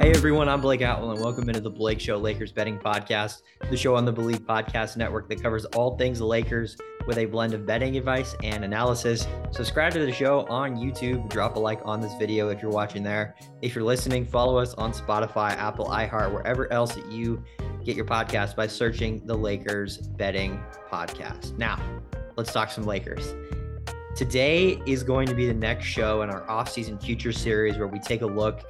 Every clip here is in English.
Hey everyone, I'm Blake Atwell, and welcome into the Blake Show Lakers Betting Podcast, the show on the Believe Podcast Network that covers all things Lakers with a blend of betting advice and analysis. Subscribe to the show on YouTube, drop a like on this video if you're watching there. If you're listening, follow us on Spotify, Apple, iHeart, wherever else you get your podcast by searching the Lakers Betting Podcast. Now, let's talk some Lakers. Today is going to be the next show in our offseason future series where we take a look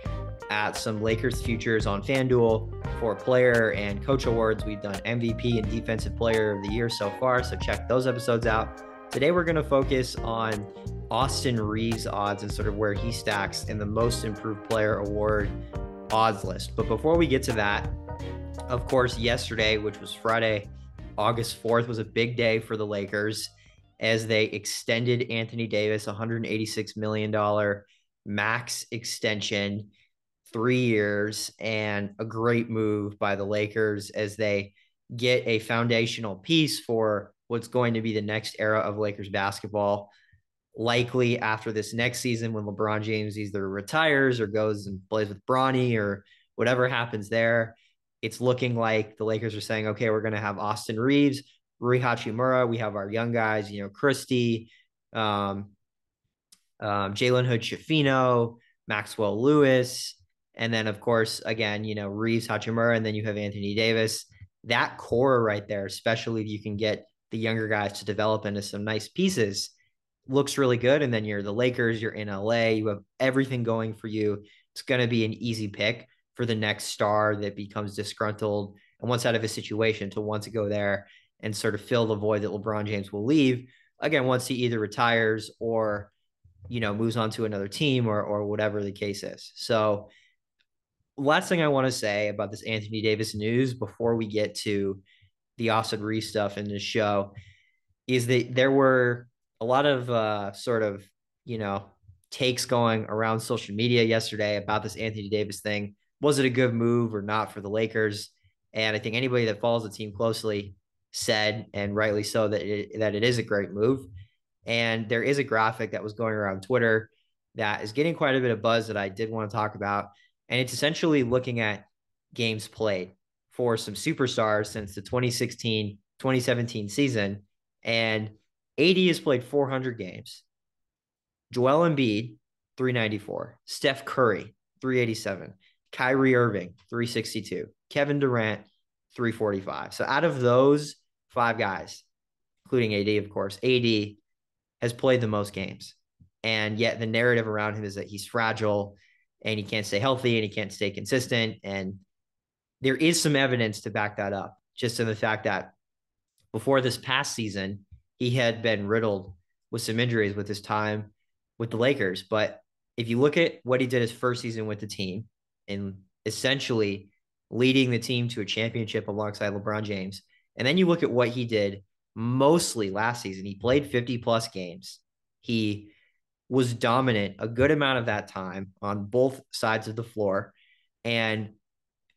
at some Lakers futures on FanDuel for player and coach awards. We've done MVP and defensive player of the year so far, so check those episodes out. Today, we're going to focus on Austin Reaves odds and sort of where he stacks in the most improved player award odds list. But before we get to that, of course, yesterday, which was Friday, August 4th, was a big day for the Lakers as they extended Anthony Davis $186 million max extension three years and a great move by the Lakers as they get a foundational piece for what's going to be the next era of Lakers basketball. Likely after this next season, when LeBron James either retires or goes and plays with Bronny or whatever happens there, it's looking like the Lakers are saying, okay, we're going to have Austin Reaves, Rui Hachimura. We have our young guys, you know, Christie, um, um, Jalen Hood Schifino, Maxwell Lewis, and then, of course, again, you know, Reaves, Hachimura, and then you have Anthony Davis. That core right there, especially if you can get the younger guys to develop into some nice pieces, looks really good. And then you're the Lakers, you're in LA, you have everything going for you. It's going to be an easy pick for the next star that becomes disgruntled and wants out of a situation to want to go there and sort of fill the void that LeBron James will leave. Again, once he either retires or, you know, moves on to another team or or whatever the case is. So last thing I want to say about this Anthony Davis news before we get to the Austin Reaves stuff in this show is that there were a lot of uh, sort of, you know, takes going around social media yesterday about this Anthony Davis thing. Was it a good move or not for the Lakers? And I think anybody that follows the team closely said, and rightly so, that it, that it is a great move. And there is a graphic that was going around Twitter that is getting quite a bit of buzz that I did want to talk about. And it's essentially looking at games played for some superstars since the 2016 2017 season. And AD has played 400 games. Joel Embiid, 394. Steph Curry, 387. Kyrie Irving, 362. Kevin Durant, 345. So out of those five guys, including AD, of course, AD has played the most games. And yet the narrative around him is that he's fragile and he can't stay healthy and he can't stay consistent. And there is some evidence to back that up, just in the fact that before this past season, he had been riddled with some injuries with his time with the Lakers. But if you look at what he did his first season with the team and essentially leading the team to a championship alongside LeBron James, and then you look at what he did mostly last season, he played 50 plus games. He was dominant a good amount of that time on both sides of the floor and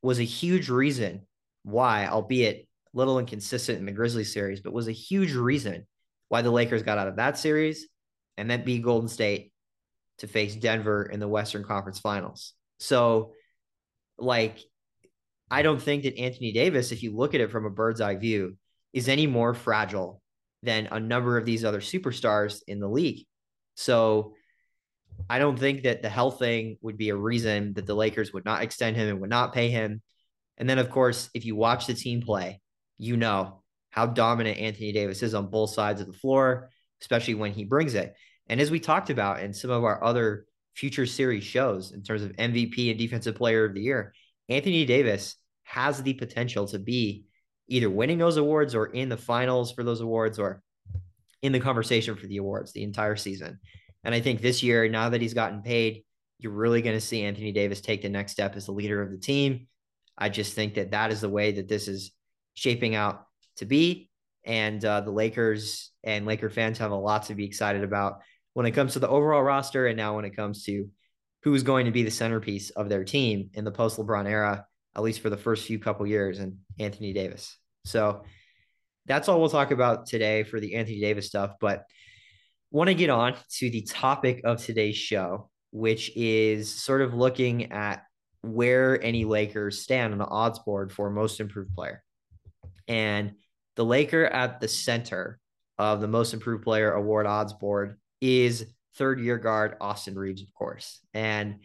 was a huge reason why, albeit little inconsistent in the Grizzlies series, but was a huge reason why the Lakers got out of that series and then beat Golden State to face Denver in the Western Conference Finals. So, like, I don't think that Anthony Davis, if you look at it from a bird's eye view, is any more fragile than a number of these other superstars in the league. So I don't think that the health thing would be a reason that the Lakers would not extend him and would not pay him. And then, of course, if you watch the team play, you know how dominant Anthony Davis is on both sides of the floor, especially when he brings it. And as we talked about in some of our other future series shows in terms of MVP and defensive player of the year, Anthony Davis has the potential to be either winning those awards or in the finals for those awards or in the conversation for the awards the entire season. And I think this year, now that he's gotten paid, you're really going to see Anthony Davis take the next step as the leader of the team. I just think that that is the way that this is shaping out to be. And uh, the Lakers and Laker fans have a lot to be excited about when it comes to the overall roster and now when it comes to who's going to be the centerpiece of their team in the post LeBron era, at least for the first few couple years, and Anthony Davis. So that's all we'll talk about today for the Anthony Davis stuff. But want to get on to the topic of today's show, which is sort of looking at where any Lakers stand on the odds board for most improved player. And the Laker at the center of the most improved player award odds board is third year guard Austin Reaves, of course. And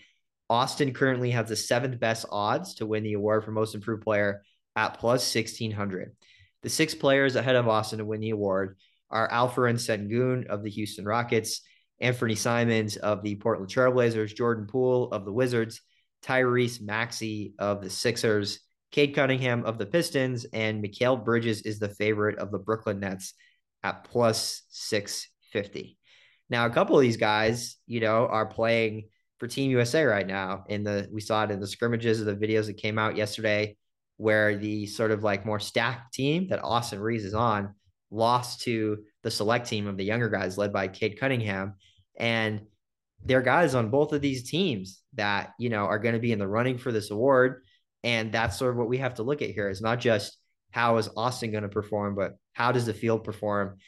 Austin currently has the seventh best odds to win the award for most improved player at plus 1600. The six players ahead of Austin to win the award are Alperen Sengun of the Houston Rockets, Anthony Simons of the Portland Trailblazers, Jordan Poole of the Wizards, Tyrese Maxey of the Sixers, Cade Cunningham of the Pistons, and Mikal Bridges is the favorite of the Brooklyn Nets at plus 650. Now, a couple of these guys, you know, are playing for Team USA right now. In the we saw it in the scrimmages of the videos that came out yesterday, where the sort of like more stacked team that Austin Reaves is on lost to the select team of the younger guys led by Cade Cunningham. And there are guys on both of these teams that, you know, are going to be in the running for this award. And that's sort of what we have to look at here is not just how is Austin going to perform, but how does the field perform?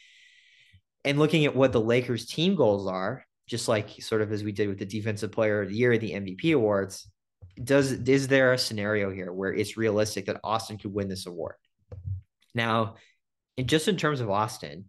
And looking at what the Lakers team goals are, just like sort of as we did with the defensive player of the year, the MVP awards, does is there a scenario here where it's realistic that Austin could win this award? Now, and just in terms of Austin,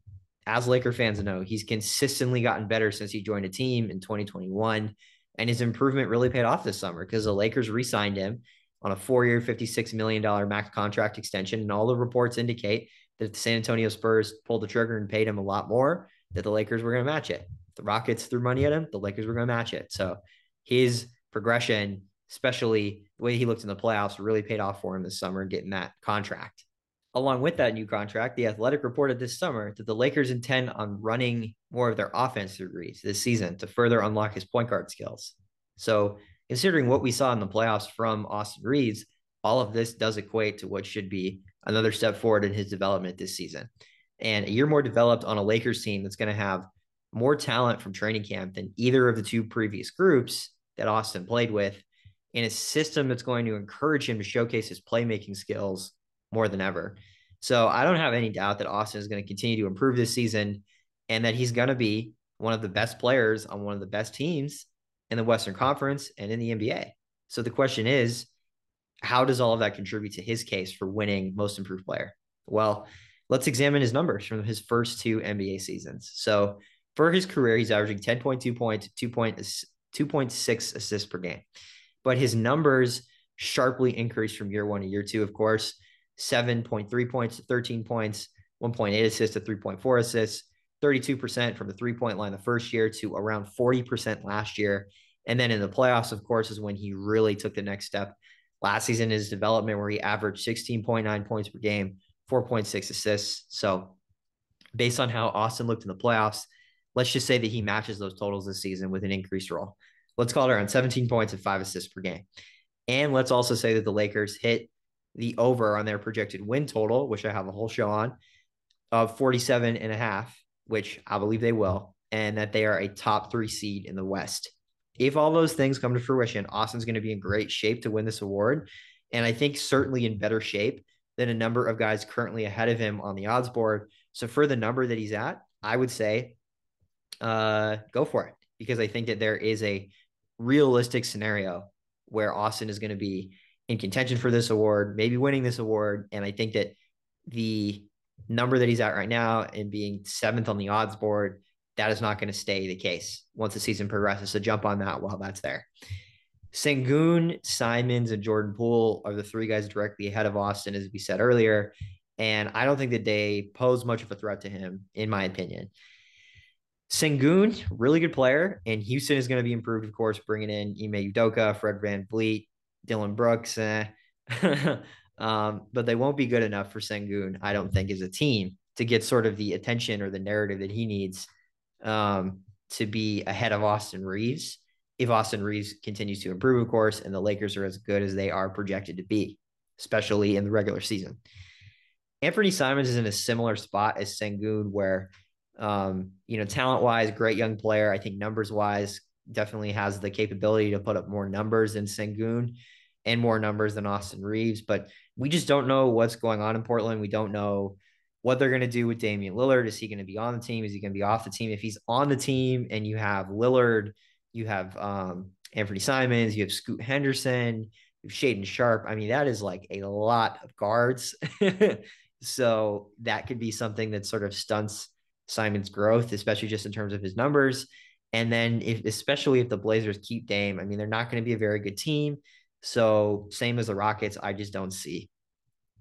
as Laker fans know, he's consistently gotten better since he joined a team in 2021. And his improvement really paid off this summer because the Lakers re signed him on a four year, $56 million max contract extension. And all the reports indicate that the San Antonio Spurs pulled the trigger and paid him a lot more, that the Lakers were going to match it. The Rockets threw money at him, the Lakers were going to match it. So his progression, especially the way he looked in the playoffs, really paid off for him this summer getting that contract. Along with that new contract, the Athletic reported this summer that the Lakers intend on running more of their offensive reads this season to further unlock his point guard skills. So, considering what we saw in the playoffs from Austin Reaves, all of this does equate to what should be another step forward in his development this season. And a year more developed on a Lakers team that's going to have more talent from training camp than either of the two previous groups that Austin played with, in a system that's going to encourage him to showcase his playmaking skills more than ever. So I don't have any doubt that Austin is going to continue to improve this season and that he's going to be one of the best players on one of the best teams in the Western Conference and in the NBA. So the question is, how does all of that contribute to his case for winning most improved player? Well, let's examine his numbers from his first two NBA seasons. So for his career, he's averaging 10.2 points, 2.6 assists per game. But his numbers sharply increased from year one to year two, of course. 7.3 points to 13 points, 1.8 assists to 3.4 assists, 32% from the three point line the first year to around 40% last year. And then in the playoffs, of course, is when he really took the next step. Last season, his development, where he averaged 16.9 points per game, 4.6 assists. So, based on how Austin looked in the playoffs, let's just say that he matches those totals this season with an increased role. Let's call it around 17 points and five assists per game. And let's also say that the Lakers hit the over on their projected win total, which I have a whole show on, of 47 and a half, which I believe they will, and that they are a top three seed in the West. If all those things come to fruition, Austin's going to be in great shape to win this award. And I think certainly in better shape than a number of guys currently ahead of him on the odds board. So for the number that he's at, I would say uh, go for it because I think that there is a realistic scenario where Austin is going to be in contention for this award, maybe winning this award. And I think that the number that he's at right now and being seventh on the odds board, that is not going to stay the case once the season progresses. So jump on that while that's there. Sengun, Simons, and Jordan Poole are the three guys directly ahead of Austin, as we said earlier. And I don't think that they pose much of a threat to him, in my opinion. Sengun, really good player, and Houston is going to be improved, of course, bringing in Ime Udoka, Fred VanVleet, Dillon Brooks. Eh. um, but they won't be good enough for Sengun, I don't think, as a team to get sort of the attention or the narrative that he needs um, to be ahead of Austin Reaves. If Austin Reaves continues to improve, of course, and the Lakers are as good as they are projected to be, especially in the regular season. Anthony Simons is in a similar spot as Sengun, where, um, you know, talent wise, great young player. I think numbers wise, definitely has the capability to put up more numbers than Sengun and more numbers than Austin Reaves. But we just don't know what's going on in Portland. We don't know what they're going to do with Damian Lillard. Is he going to be on the team? Is he going to be off the team? If he's on the team and you have Lillard, you have um, Anthony Simons, you have Scoot Henderson, Shaedon Sharpe. I mean, that is like a lot of guards. so that could be something that sort of stunts Simons' growth, especially just in terms of his numbers. And then, if, especially if the Blazers keep Dame, I mean, they're not going to be a very good team. So, same as the Rockets, I just don't see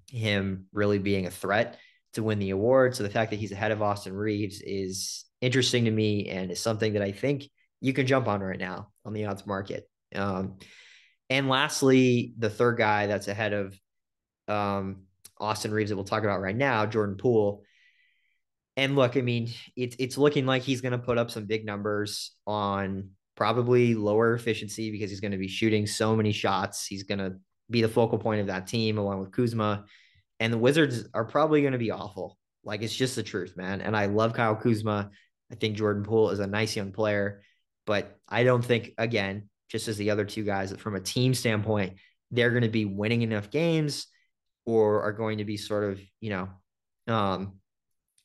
him really being a threat to win the award. So, the fact that he's ahead of Austin Reaves is interesting to me and is something that I think you can jump on right now on the odds market. Um, and lastly, the third guy that's ahead of um, Austin Reaves that we'll talk about right now, Jordan Poole. And look, I mean, it's it's looking like he's going to put up some big numbers on probably lower efficiency because he's going to be shooting so many shots. He's going to be the focal point of that team along with Kuzma. And the Wizards are probably going to be awful. Like it's just the truth, man. And I love Kyle Kuzma. I think Jordan Poole is a nice young player, but I don't think again just as the other two guys, from a team standpoint, they're going to be winning enough games or are going to be sort of, you know, um,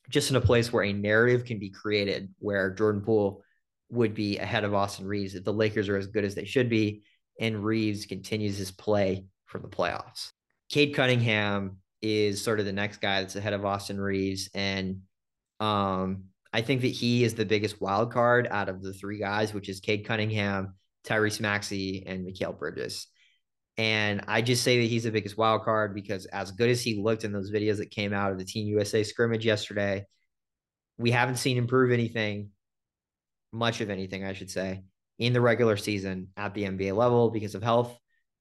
just in a place where a narrative can be created where Jordan Poole would be ahead of Austin Reaves if the Lakers are as good as they should be and Reaves continues his play from the playoffs. Cade Cunningham is sort of the next guy that's ahead of Austin Reaves And um, I think that he is the biggest wild card out of the three guys, which is Cade Cunningham, Tyrese Maxey, and Mikal Bridges. And I just say that he's the biggest wild card because as good as he looked in those videos that came out of the Team USA scrimmage yesterday, we haven't seen him prove anything, much of anything, I should say, in the regular season at the NBA level because of health.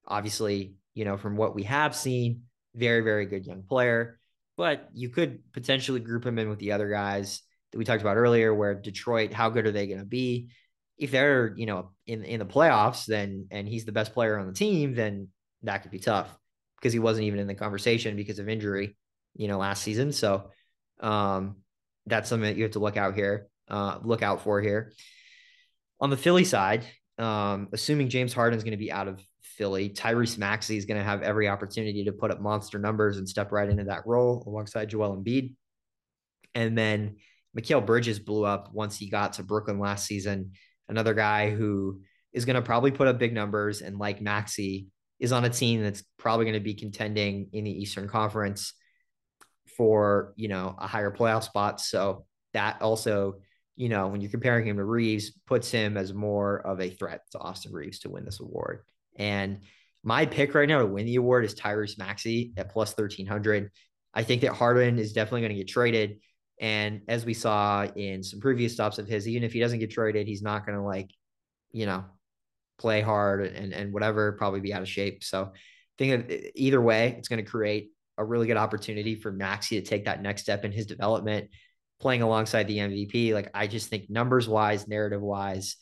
Obviously, you know, from what we have seen, very, very good young player. But you could potentially group him in with the other guys that we talked about earlier, where Detroit, how good are they going to be? If they're you know in in the playoffs, then and he's the best player on the team, then that could be tough because he wasn't even in the conversation because of injury, you know, last season. So um, that's something that you have to look out here, uh, look out for here. On the Philly side, um, assuming James Harden is going to be out of Philly, Tyrese Maxey is going to have every opportunity to put up monster numbers and step right into that role alongside Joel Embiid. And then Mikal Bridges blew up once he got to Brooklyn last season another guy who is going to probably put up big numbers and like Maxey is on a team that's probably going to be contending in the Eastern Conference for, you know, a higher playoff spot. So that also, you know, when you're comparing him to Reaves, puts him as more of a threat to Austin Reaves to win this award. And my pick right now to win the award is Tyrese Maxey at plus 1300. I think that Harden is definitely going to get traded. And as we saw in some previous stops of his, even if he doesn't get traded, he's not going to like, you know, play hard and, and whatever, probably be out of shape. So I think either way, it's going to create a really good opportunity for Maxey to take that next step in his development, playing alongside the MVP. Like I just think numbers wise, narrative wise,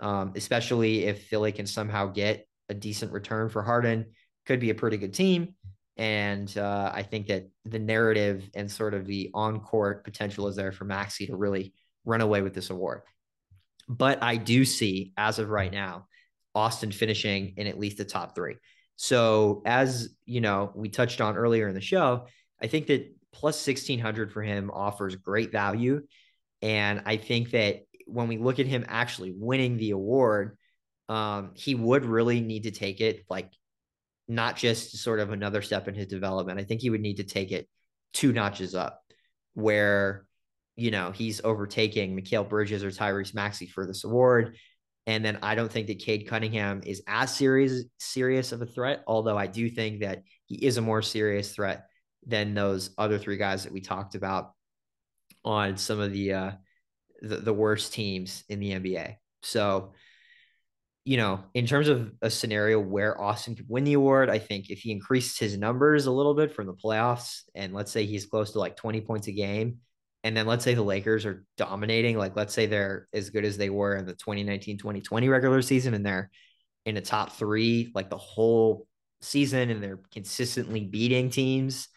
um, especially if Philly can somehow get a decent return for Harden, could be a pretty good team. And uh, I think that the narrative and sort of the on court potential is there for Maxey to really run away with this award. But I do see, as of right now, Austin finishing in at least the top three. So, as you know, we touched on earlier in the show, I think that plus 1600 for him offers great value. And I think that when we look at him actually winning the award, um, he would really need to take it like not just sort of another step in his development. I think he would need to take it two notches up where, you know, he's overtaking Mikal Bridges or Tyrese Maxey for this award. And then I don't think that Cade Cunningham is as serious serious of a threat, although I do think that he is a more serious threat than those other three guys that we talked about on some of the uh the, the worst teams in the NBA. So you know, in terms of a scenario where Austin could win the award, I think if he increased his numbers a little bit from the playoffs, and let's say he's close to like 20 points a game, and then let's say the Lakers are dominating, like let's say they're as good as they were in the 2019 2020 regular season, and they're in the top three like the whole season, and they're consistently beating teams,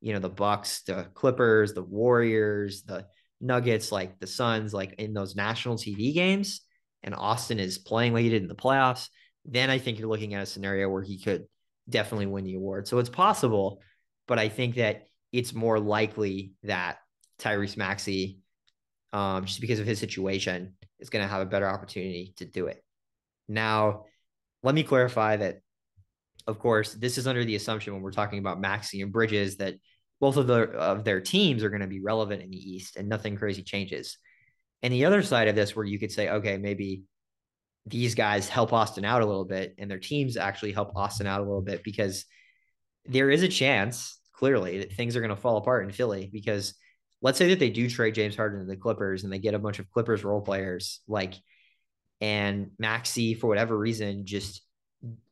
you know, the Bucks, the Clippers, the Warriors, the Nuggets, like the Suns, like in those national TV games and Austin is playing like he did in the playoffs, then I think you're looking at a scenario where he could definitely win the award. So it's possible, but I think that it's more likely that Tyrese Maxey, um, just because of his situation, is going to have a better opportunity to do it. Now, let me clarify that of course, this is under the assumption when we're talking about Maxey and Bridges that both of their of their teams are going to be relevant in the East and nothing crazy changes. And the other side of this, where you could say, okay, maybe these guys help Austin out a little bit, and their teams actually help Austin out a little bit because there is a chance, clearly, that things are going to fall apart in Philly. Because let's say that they do trade James Harden to the Clippers and they get a bunch of Clippers role players, like, and Maxey, for whatever reason, just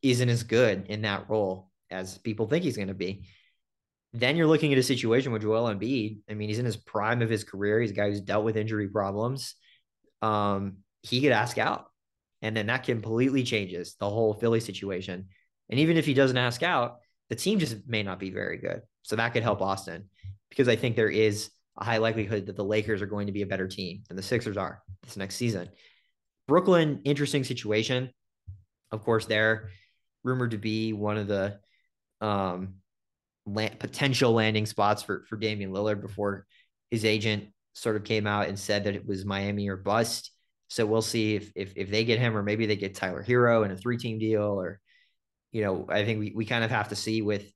isn't as good in that role as people think he's going to be. Then you're looking at a situation with Joel Embiid. I mean, he's in his prime of his career. He's a guy who's dealt with injury problems. Um, he could ask out. And then that completely changes the whole Philly situation. And even if he doesn't ask out, the team just may not be very good. So that could help Austin because I think there is a high likelihood that the Lakers are going to be a better team than the Sixers are this next season. Brooklyn, interesting situation. Of course, they're rumored to be one of the um, land, potential landing spots for for Damian Lillard before his agent sort of came out and said that it was Miami or bust. So we'll see if if if they get him or maybe they get Tyler Herro in a three team deal or you know I think we we kind of have to see with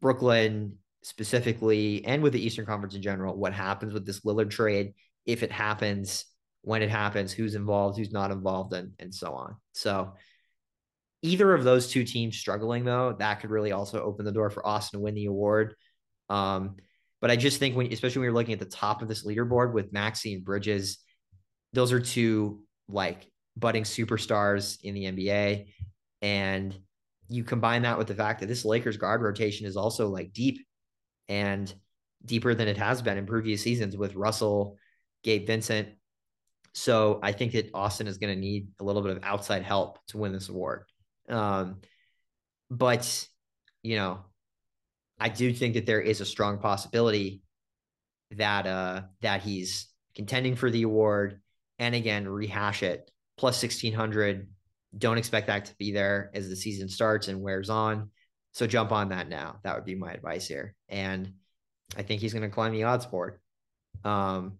Brooklyn specifically and with the Eastern Conference in general what happens with this Lillard trade if it happens when it happens who's involved who's not involved and and so on. So either of those two teams struggling though, that could really also open the door for Austin to win the award. Um, but I just think when, especially when you're looking at the top of this leaderboard with Maxey and Bridges, those are two like budding superstars in the NBA. And you combine that with the fact that this Lakers guard rotation is also like deep and deeper than it has been in previous seasons with Russell, Gabe Vincent. So I think that Austin is going to need a little bit of outside help to win this award. Um, but you know, I do think that there is a strong possibility that uh that he's contending for the award. And again rehash it. Plus 1600 don't expect that to be there as the season starts and wears on. So jump on that now. That would be my advice here. And i think he's going to climb the odds board um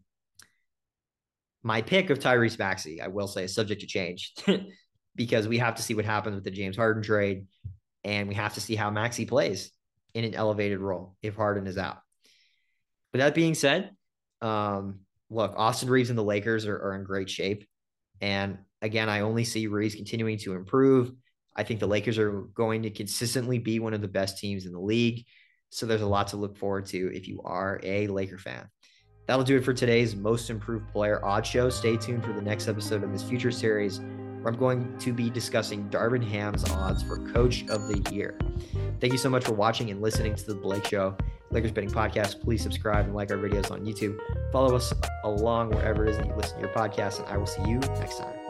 my pick of tyrese maxey i will say is subject to change because we have to see what happens with the James Harden trade, and we have to see how Maxey plays in an elevated role if Harden is out. But that being said, um, look, Austin Reaves and the Lakers are, are in great shape. And again, I only see Reaves continuing to improve. I think the Lakers are going to consistently be one of the best teams in the league. So there's a lot to look forward to if you are a Laker fan. That'll do it for today's most improved player odd show. Stay tuned for the next episode of this future series I'm going to be discussing Darvin Ham's odds for Coach of the Year. Thank you so much for watching and listening to the Blake Show, Lakers Betting Podcast. Please subscribe and like our videos on YouTube. Follow us along wherever it is that you listen to your podcast, and I will see you next time.